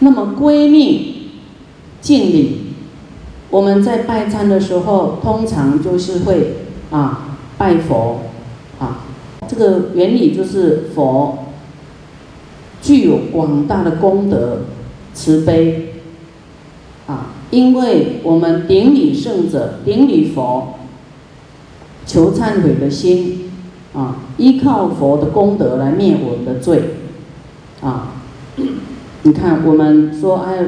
那么归命敬礼，我们在拜忏的时候，通常就是会啊拜佛啊，这个原理就是佛具有广大的功德慈悲啊，因为我们顶礼圣者，顶礼佛，求忏悔的心啊，依靠佛的功德来灭我们的罪啊。你看，我们说，哎，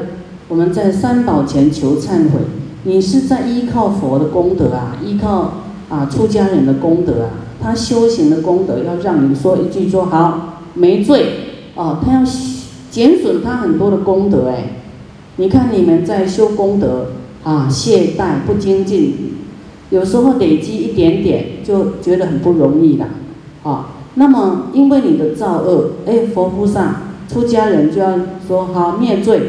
我们在三宝前求忏悔，你是在依靠佛的功德啊，依靠啊出家人的功德啊，他修行的功德，要让你说一句说好没罪哦，他要减损他很多的功德哎。你看你们在修功德啊，懈怠不精进，有时候累积一点点就觉得很不容易了啊。那么因为你的造恶，哎，佛菩萨。出家人就要说好灭罪，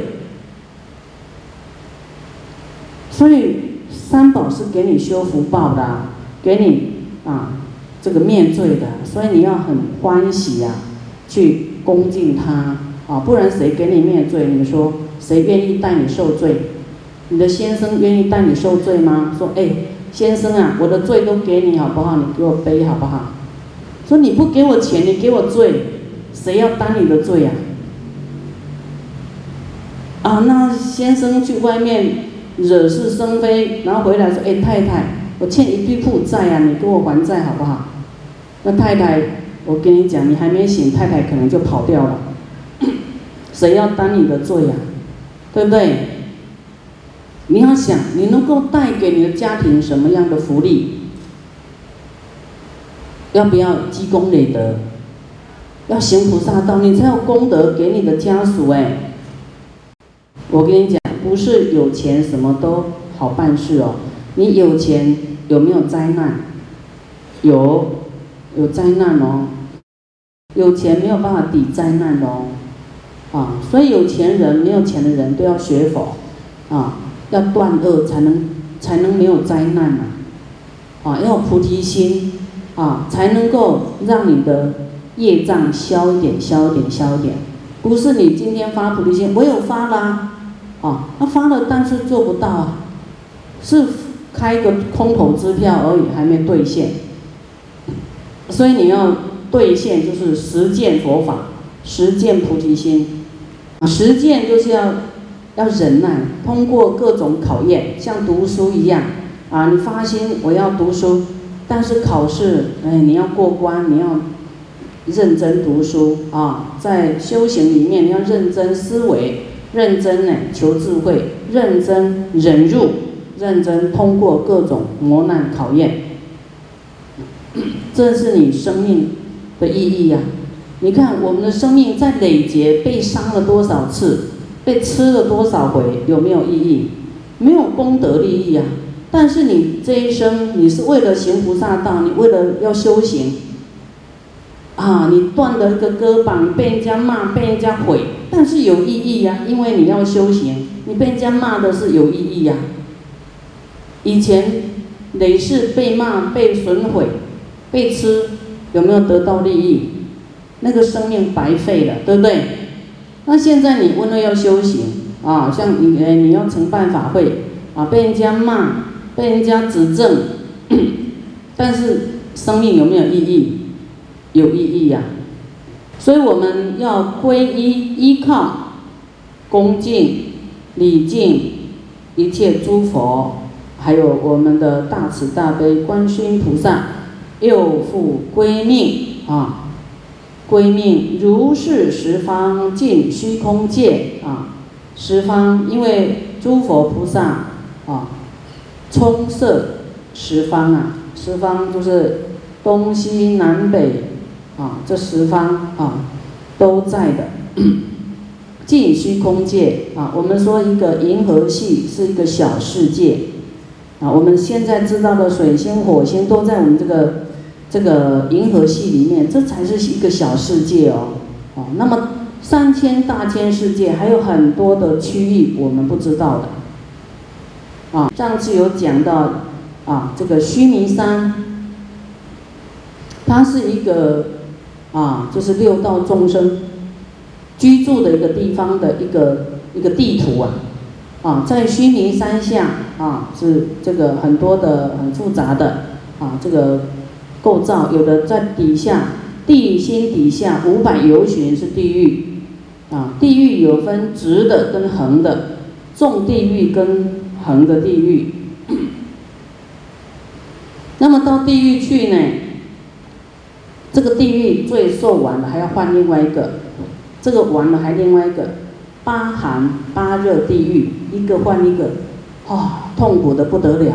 所以三宝是给你修福报的，给你啊这个灭罪的，所以你要很欢喜呀，去恭敬他啊，不然谁给你灭罪？你说谁愿意带你受罪？你的先生愿意带你受罪吗？说哎，先生啊，我的罪都给你好不好？你给我背好不好？说你不给我钱，你给我罪，谁要担你的罪呀？啊，啊那先生去外面惹是生非，然后回来说：“哎，太太，我欠一屁股债啊，你给我还债好不好？”那太太，我跟你讲，你还没醒，太太可能就跑掉了。谁要担你的罪呀？对不对？你要想，你能够带给你的家庭什么样的福利？要不要积功累德？要行菩萨道，你才有功德给你的家属哎。我跟你讲，不是有钱什么都好办事哦。你有钱有没有灾难？有，有灾难哦。有钱没有办法抵灾难哦。啊，所以有钱人、没有钱的人都要学佛，啊，要断恶才能才能没有灾难呐。啊，要菩提心，啊，才能够让你的业障消一点、消一点、消一点。不是你今天发菩提心，我有发啦。啊他发了，但是做不到啊，是开个空头支票而已，还没兑现。所以你要兑现，就是实践佛法，实践菩提心。啊，实践就是要要忍耐，通过各种考验，像读书一样。啊，你发心我要读书，但是考试，哎，你要过关，你要认真读书啊，在修行里面你要认真思维。认真呢，求智慧；认真忍辱；认真通过各种磨难考验。这是你生命的意义呀！你看，我们的生命在累劫被伤了多少次，被吃了多少回，有没有意义？没有功德利益啊！但是你这一生，你是为了行菩萨道，你为了要修行。啊，你断了一个胳膀，被人家骂，被人家毁，但是有意义呀，因为你要修行，你被人家骂的是有意义呀。以前累世被骂、被损毁、被吃，有没有得到利益？那个生命白费了，对不对？那现在你为了要修行啊，像你你要成办法会啊，被人家骂，被人家指正，但是生命有没有意义？有意义呀，所以我们要皈依、依靠、恭敬、礼敬一切诸佛，还有我们的大慈大悲观世音菩萨，又复归命啊，归命如是十方尽虚空界啊，十方因为诸佛菩萨啊，充摄十方啊，十方就是东西南北。啊，这十方啊都在的，尽虚空界啊。我们说一个银河系是一个小世界啊。我们现在知道的水星、火星都在我们这个这个银河系里面，这才是一个小世界哦。哦，那么三千大千世界还有很多的区域我们不知道的啊。上次有讲到啊，这个须弥山，它是一个。啊，就是六道众生居住的一个地方的一个一个地图啊，啊，在须弥山下啊，是这个很多的很复杂的啊，这个构造，有的在底下地心底下五百由旬是地狱啊，地狱有分直的跟横的，纵地狱跟横的地狱。那么到地狱去呢？这个地狱罪受完了，还要换另外一个，这个完了还另外一个，八寒八热地狱，一个换一个，啊，痛苦的不得了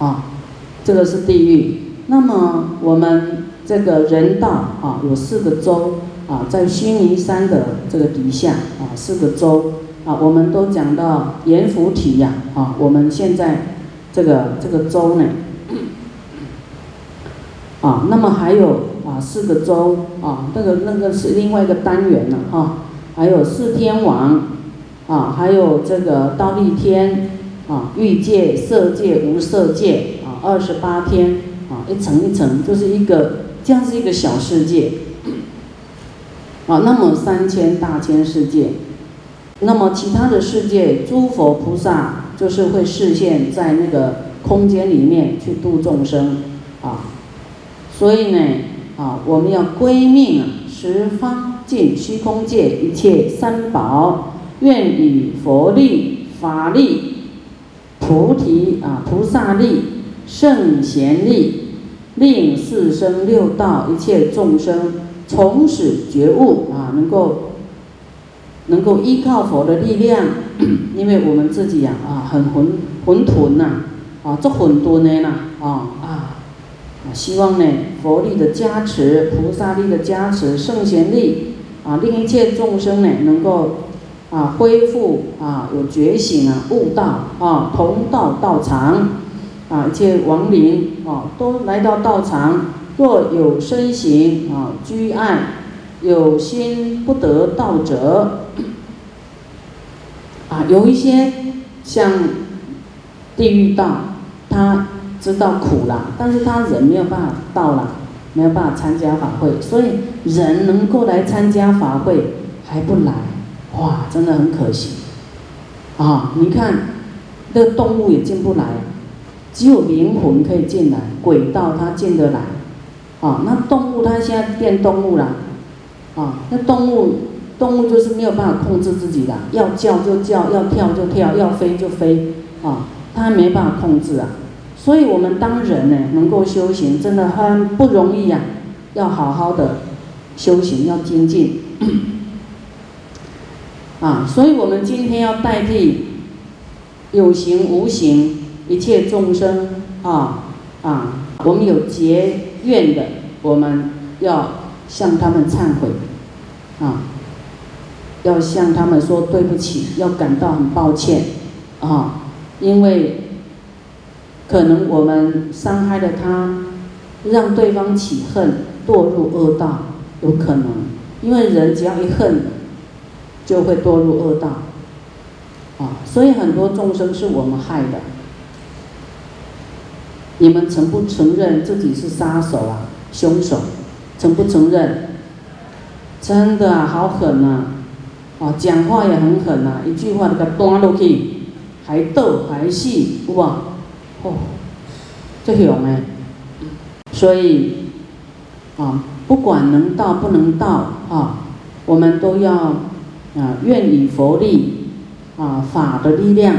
啊！这个是地狱。那么我们这个人道啊，有四个州啊，在须弥山的这个底下啊，四个州啊，我们都讲到阎浮提呀啊，我们现在这个这个州呢。啊，那么还有啊四个州啊，那个那个是另外一个单元了哈，还有四天王啊，还有这个刀立天啊，欲界、色界、无色界啊，二十八天啊，一层一层就是一个这样是一个小世界啊，那么三千大千世界，那么其他的世界，诸佛菩萨就是会视现，在那个空间里面去度众生啊。所以呢，啊，我们要归命啊，十方尽虚空界一切三宝，愿以佛力、法力、菩提啊、菩萨力、圣贤力，令四生六道一切众生从始觉悟啊，能够能够依靠佛的力量，因为我们自己呀啊很混混沌呐，啊这混沌的呐啊啊。希望呢，佛力的加持、菩萨力的加持、圣贤力啊，令一切众生呢能够啊恢复啊有觉醒啊悟道啊同道道场啊一切亡灵啊都来到道场，若有身形啊居爱，有心不得道者啊有一些像地狱道，他。知道苦了，但是他人没有办法到了，没有办法参加法会，所以人能够来参加法会还不来，哇，真的很可惜，啊，你看，那个动物也进不来，只有灵魂可以进来，鬼道它进得来，啊，那动物它现在变动物了，啊，那动物动物就是没有办法控制自己的，要叫就叫，要跳就跳，要飞就飞，啊，它没办法控制啊。所以，我们当人呢，能够修行，真的很不容易呀。要好好的修行，要精进。啊，所以我们今天要代替有形无形一切众生啊啊，我们有结怨的，我们要向他们忏悔啊，要向他们说对不起，要感到很抱歉啊，因为。可能我们伤害了他，让对方起恨，堕入恶道，有可能，因为人只要一恨，就会堕入恶道，啊，所以很多众生是我们害的。你们承不承认自己是杀手啊，凶手？承不承认？真的啊，好狠呐！啊，讲话也很狠呐，一句话都给端落去，还斗还戏，哇！哦，这有哎，所以啊，不管能到不能到啊，我们都要啊，愿以佛力啊，法的力量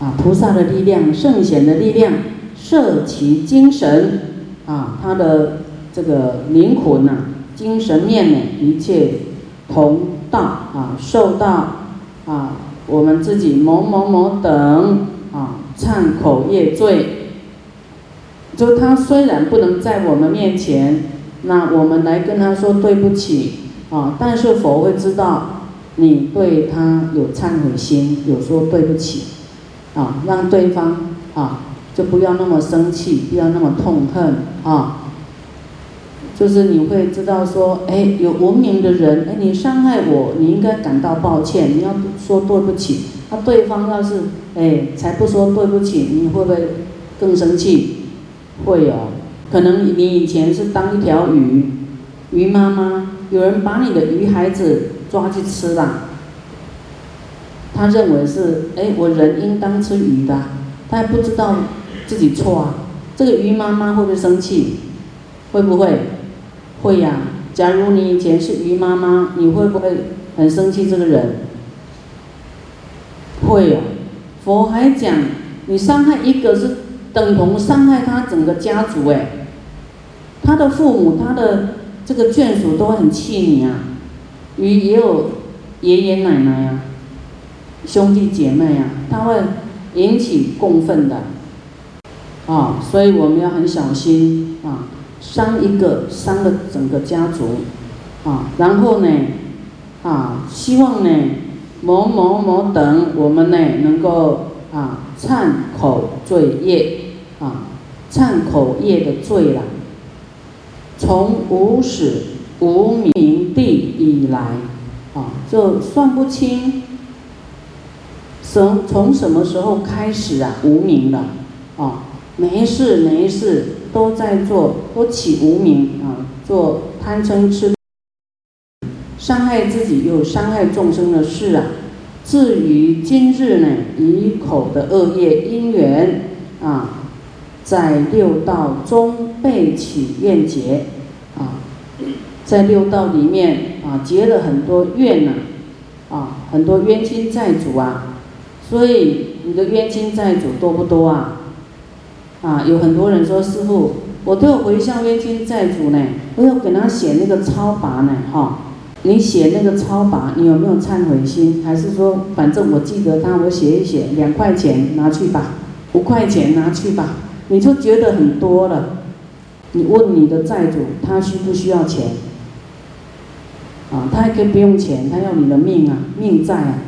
啊，菩萨的力量，圣贤的力量，摄其精神啊，他的这个灵魂呐，精神面呢，一切同道啊，受到啊，我们自己某某某等。忏口业罪，就他虽然不能在我们面前，那我们来跟他说对不起啊，但是佛会知道你对他有忏悔心，有说对不起啊，让对方啊就不要那么生气，不要那么痛恨啊。就是你会知道说，哎，有文明的人，哎，你伤害我，你应该感到抱歉，你要说对不起。那对方要是哎，才不说对不起，你会不会更生气？会哦，可能你以前是当一条鱼，鱼妈妈，有人把你的鱼孩子抓去吃了。他认为是，哎，我人应当吃鱼的，他还不知道自己错啊。这个鱼妈妈会不会生气？会不会？会呀。假如你以前是鱼妈妈，你会不会很生气这个人？会啊。佛还讲，你伤害一个是等同伤害他整个家族哎。他的父母，他的这个眷属都很气你啊。鱼也有爷爷奶奶呀。兄弟姐妹啊，他会引起共愤的，啊，所以我们要很小心啊，伤一个伤了整个家族，啊，然后呢，啊，希望呢，某某某等我们呢能够啊忏口罪业，啊，忏口业的罪了，从无始无明地以来，啊，就算不清。从从什么时候开始啊？无名了，啊，没事没事，都在做，都起无名啊，做贪嗔痴，伤害自己又伤害众生的事啊。至于今日呢，以口的恶业因缘啊，在六道中被起怨结啊，在六道里面啊结了很多怨呐，啊，很多冤亲债主啊。所以你的冤亲债主多不多啊？啊，有很多人说师傅，我都有回向冤亲债主呢，我有给他写那个超拔呢，哈，你写那个超法，你有没有忏悔心？还是说，反正我记得他，我写一写，两块钱拿去吧，五块钱拿去吧，你就觉得很多了。你问你的债主，他需不需要钱？啊，他还可以不用钱，他要你的命啊，命债啊。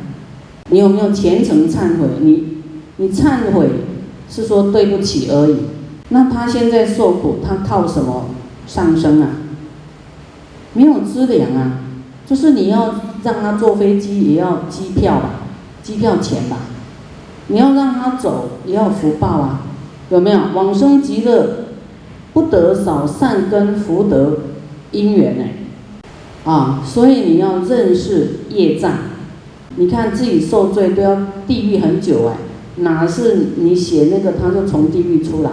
你有没有虔诚忏悔？你你忏悔是说对不起而已。那他现在受苦，他靠什么上升啊？没有资粮啊，就是你要让他坐飞机，也要机票吧，机票钱吧。你要让他走，也要福报啊，有没有？往生极乐，不得少善根福德因缘呢？啊，所以你要认识业障。你看自己受罪都要地狱很久哎，哪是你写那个他就从地狱出来？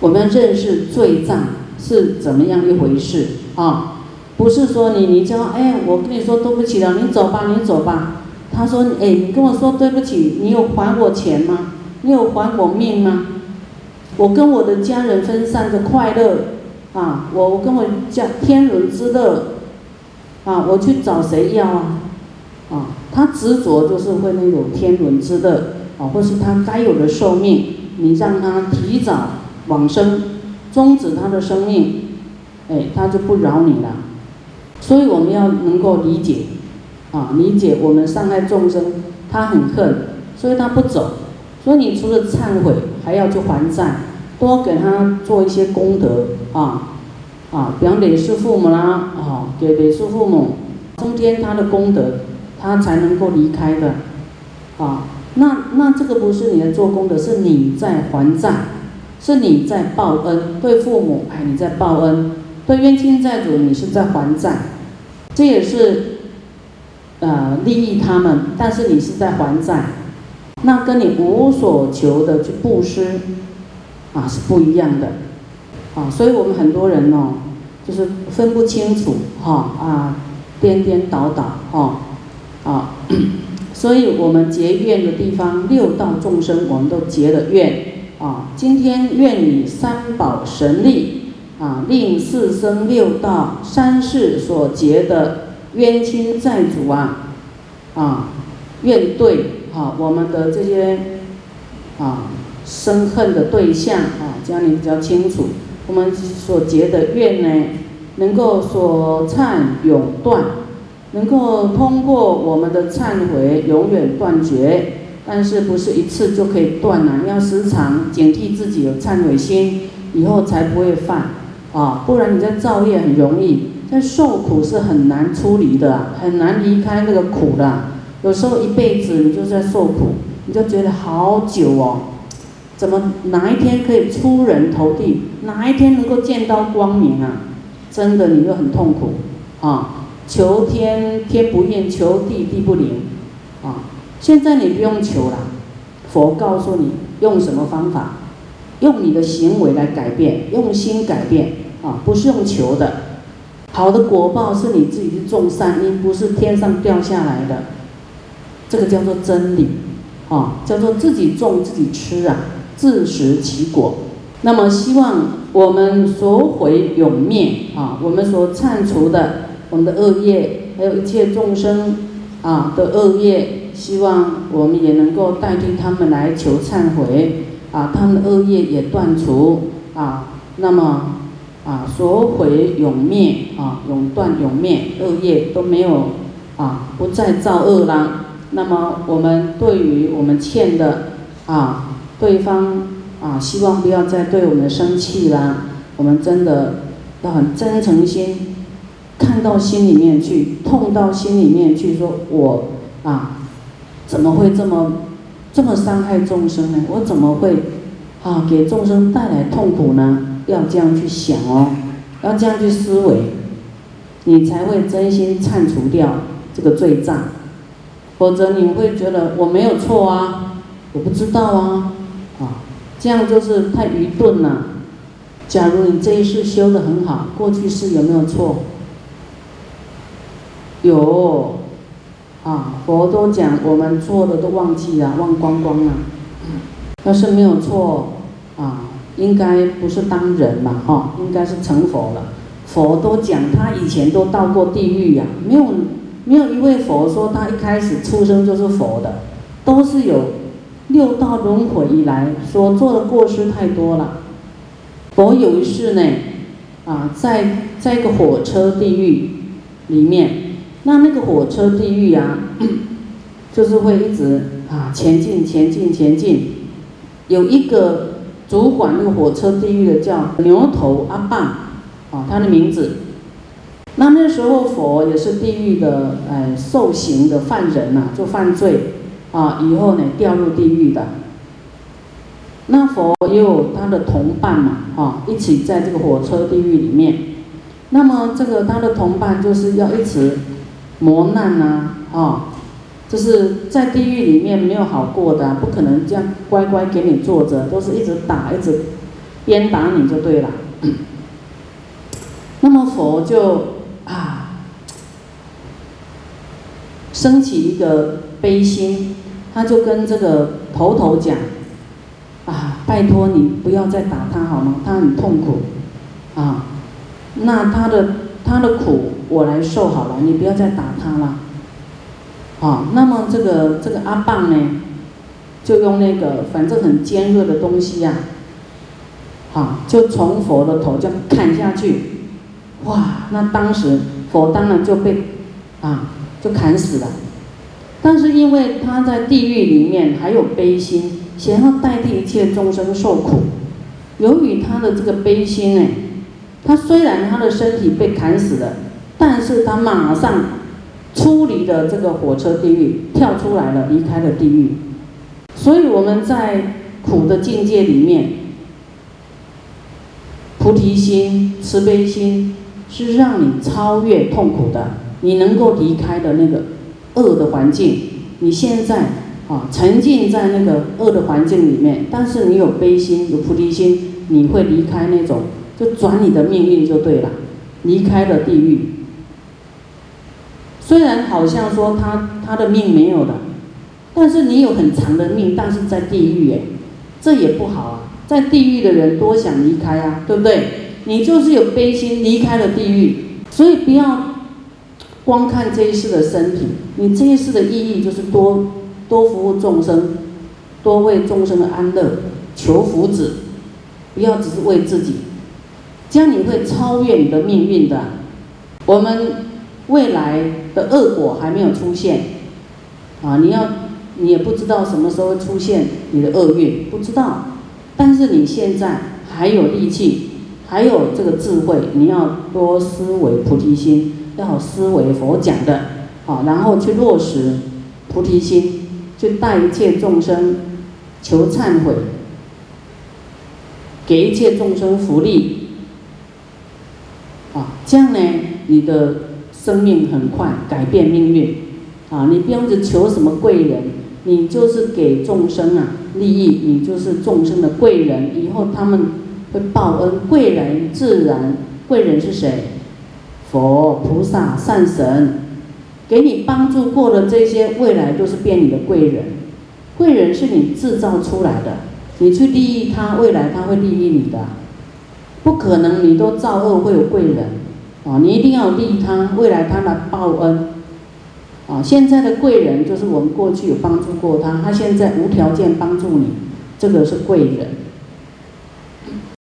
我们要认识罪障是怎么样一回事啊？不是说你你叫哎，我跟你说对不起了，你走吧，你走吧。他说哎，你跟我说对不起，你有还我钱吗？你有还我命吗？我跟我的家人分散的快乐啊，我我跟我家天伦之乐啊，我去找谁要啊？啊，他执着就是会那种天伦之乐啊，或是他该有的寿命，你让他提早往生，终止他的生命，哎，他就不饶你了。所以我们要能够理解，啊，理解我们伤害众生，他很恨，所以他不走。所以你除了忏悔，还要去还债，多给他做一些功德啊，啊，比方累世父母啦，啊，给累世父母增添他的功德。他才能够离开的，啊，那那这个不是你在做功德，是你在还债，是你在报恩。对父母，哎，你在报恩；对冤亲债主，你是在还债。这也是，呃，利益他们，但是你是在还债，那跟你无所求的去布施，啊，是不一样的，啊，所以我们很多人哦，就是分不清楚，哈，啊，颠颠倒倒，哈。啊，所以我们结怨的地方，六道众生我们都结了怨啊。今天愿你三宝神力啊，令四生六道三世所结的冤亲债主啊，啊，愿对啊，我们的这些啊生恨的对象啊，这样你比较清楚。我们所结的怨呢，能够所忏永断。能够通过我们的忏悔永远断绝，但是不是一次就可以断了？要时常警惕自己有忏悔心，以后才不会犯啊！不然你在造业很容易，在受苦是很难出离的，很难离开那个苦的。有时候一辈子你就在受苦，你就觉得好久哦，怎么哪一天可以出人头地？哪一天能够见到光明啊？真的你就很痛苦啊！求天天不应，求地地不灵，啊，现在你不用求了，佛告诉你用什么方法，用你的行为来改变，用心改变，啊，不是用求的，好的果报是你自己去种善因，不是天上掉下来的，这个叫做真理，啊，叫做自己种自己吃啊，自食其果。那么希望我们所毁永灭啊，我们所忏除的我们的恶业，还有一切众生啊的恶业，希望我们也能够代替他们来求忏悔啊，他们的恶业也断除啊。那么啊，所毁永灭啊，永断永灭，恶业都没有啊，不再造恶了。那么我们对于我们欠的啊，对方。啊，希望不要再对我们生气啦！我们真的要很真诚心，看到心里面去，痛到心里面去，说我啊，怎么会这么这么伤害众生呢？我怎么会啊给众生带来痛苦呢？要这样去想哦，要这样去思维，你才会真心铲除掉这个罪障，否则你会觉得我没有错啊，我不知道啊，啊。这样就是太愚钝了。假如你这一世修的很好，过去世有没有错？有，啊，佛都讲我们错的都忘记了，忘光光了。要是没有错，啊，应该不是当人嘛，哈，应该是成佛了。佛都讲他以前都到过地狱呀，没有没有一位佛说他一开始出生就是佛的，都是有。六道轮回以来所做的过失太多了。佛有一世呢，啊，在在一个火车地狱里面，那那个火车地狱啊，就是会一直啊前进前进前进。有一个主管那个火车地狱的叫牛头阿棒，啊，他的名字。那那时候佛也是地狱的哎受刑的犯人呐，做犯罪。啊，以后呢掉入地狱的，那佛也有他的同伴嘛，啊，一起在这个火车地狱里面。那么这个他的同伴就是要一直磨难呐，啊，就是在地狱里面没有好过的，不可能这样乖乖给你坐着，都是一直打，一直鞭打你就对了。那么佛就啊，升起一个悲心。他就跟这个头头讲：“啊，拜托你不要再打他好吗？他很痛苦，啊，那他的他的苦我来受好了，你不要再打他了。”啊，那么这个这个阿棒呢，就用那个反正很尖锐的东西呀，啊，就从佛的头就砍下去，哇，那当时佛当然就被啊就砍死了。但是因为他在地狱里面还有悲心，想要代替一切众生受苦。由于他的这个悲心呢，他虽然他的身体被砍死了，但是他马上出离了这个火车地狱，跳出来了，离开了地狱。所以我们在苦的境界里面，菩提心、慈悲心是让你超越痛苦的，你能够离开的那个。恶的环境，你现在啊沉浸在那个恶的环境里面，但是你有悲心、有菩提心，你会离开那种，就转你的命运就对了，离开了地狱。虽然好像说他他的命没有了，但是你有很长的命，但是在地狱哎，这也不好啊。在地狱的人多想离开啊，对不对？你就是有悲心离开了地狱，所以不要。光看这一世的身体，你这一世的意义就是多多服务众生，多为众生的安乐求福祉，不要只是为自己，这样你会超越你的命运的。我们未来的恶果还没有出现，啊，你要你也不知道什么时候出现你的厄运，不知道，但是你现在还有力气，还有这个智慧，你要多思维菩提心。要思维佛讲的，好，然后去落实菩提心，去带一切众生求忏悔，给一切众生福利，啊，这样呢，你的生命很快改变命运，啊，你不用去求什么贵人，你就是给众生啊利益，你就是众生的贵人，以后他们会报恩，贵人自然，贵人是谁？佛、菩萨、善神，给你帮助过的这些，未来都是变你的贵人。贵人是你制造出来的，你去利益他，未来他会利益你的。不可能你都造恶会有贵人，啊，你一定要利他，未来他来报恩。啊，现在的贵人就是我们过去有帮助过他，他现在无条件帮助你，这个是贵人。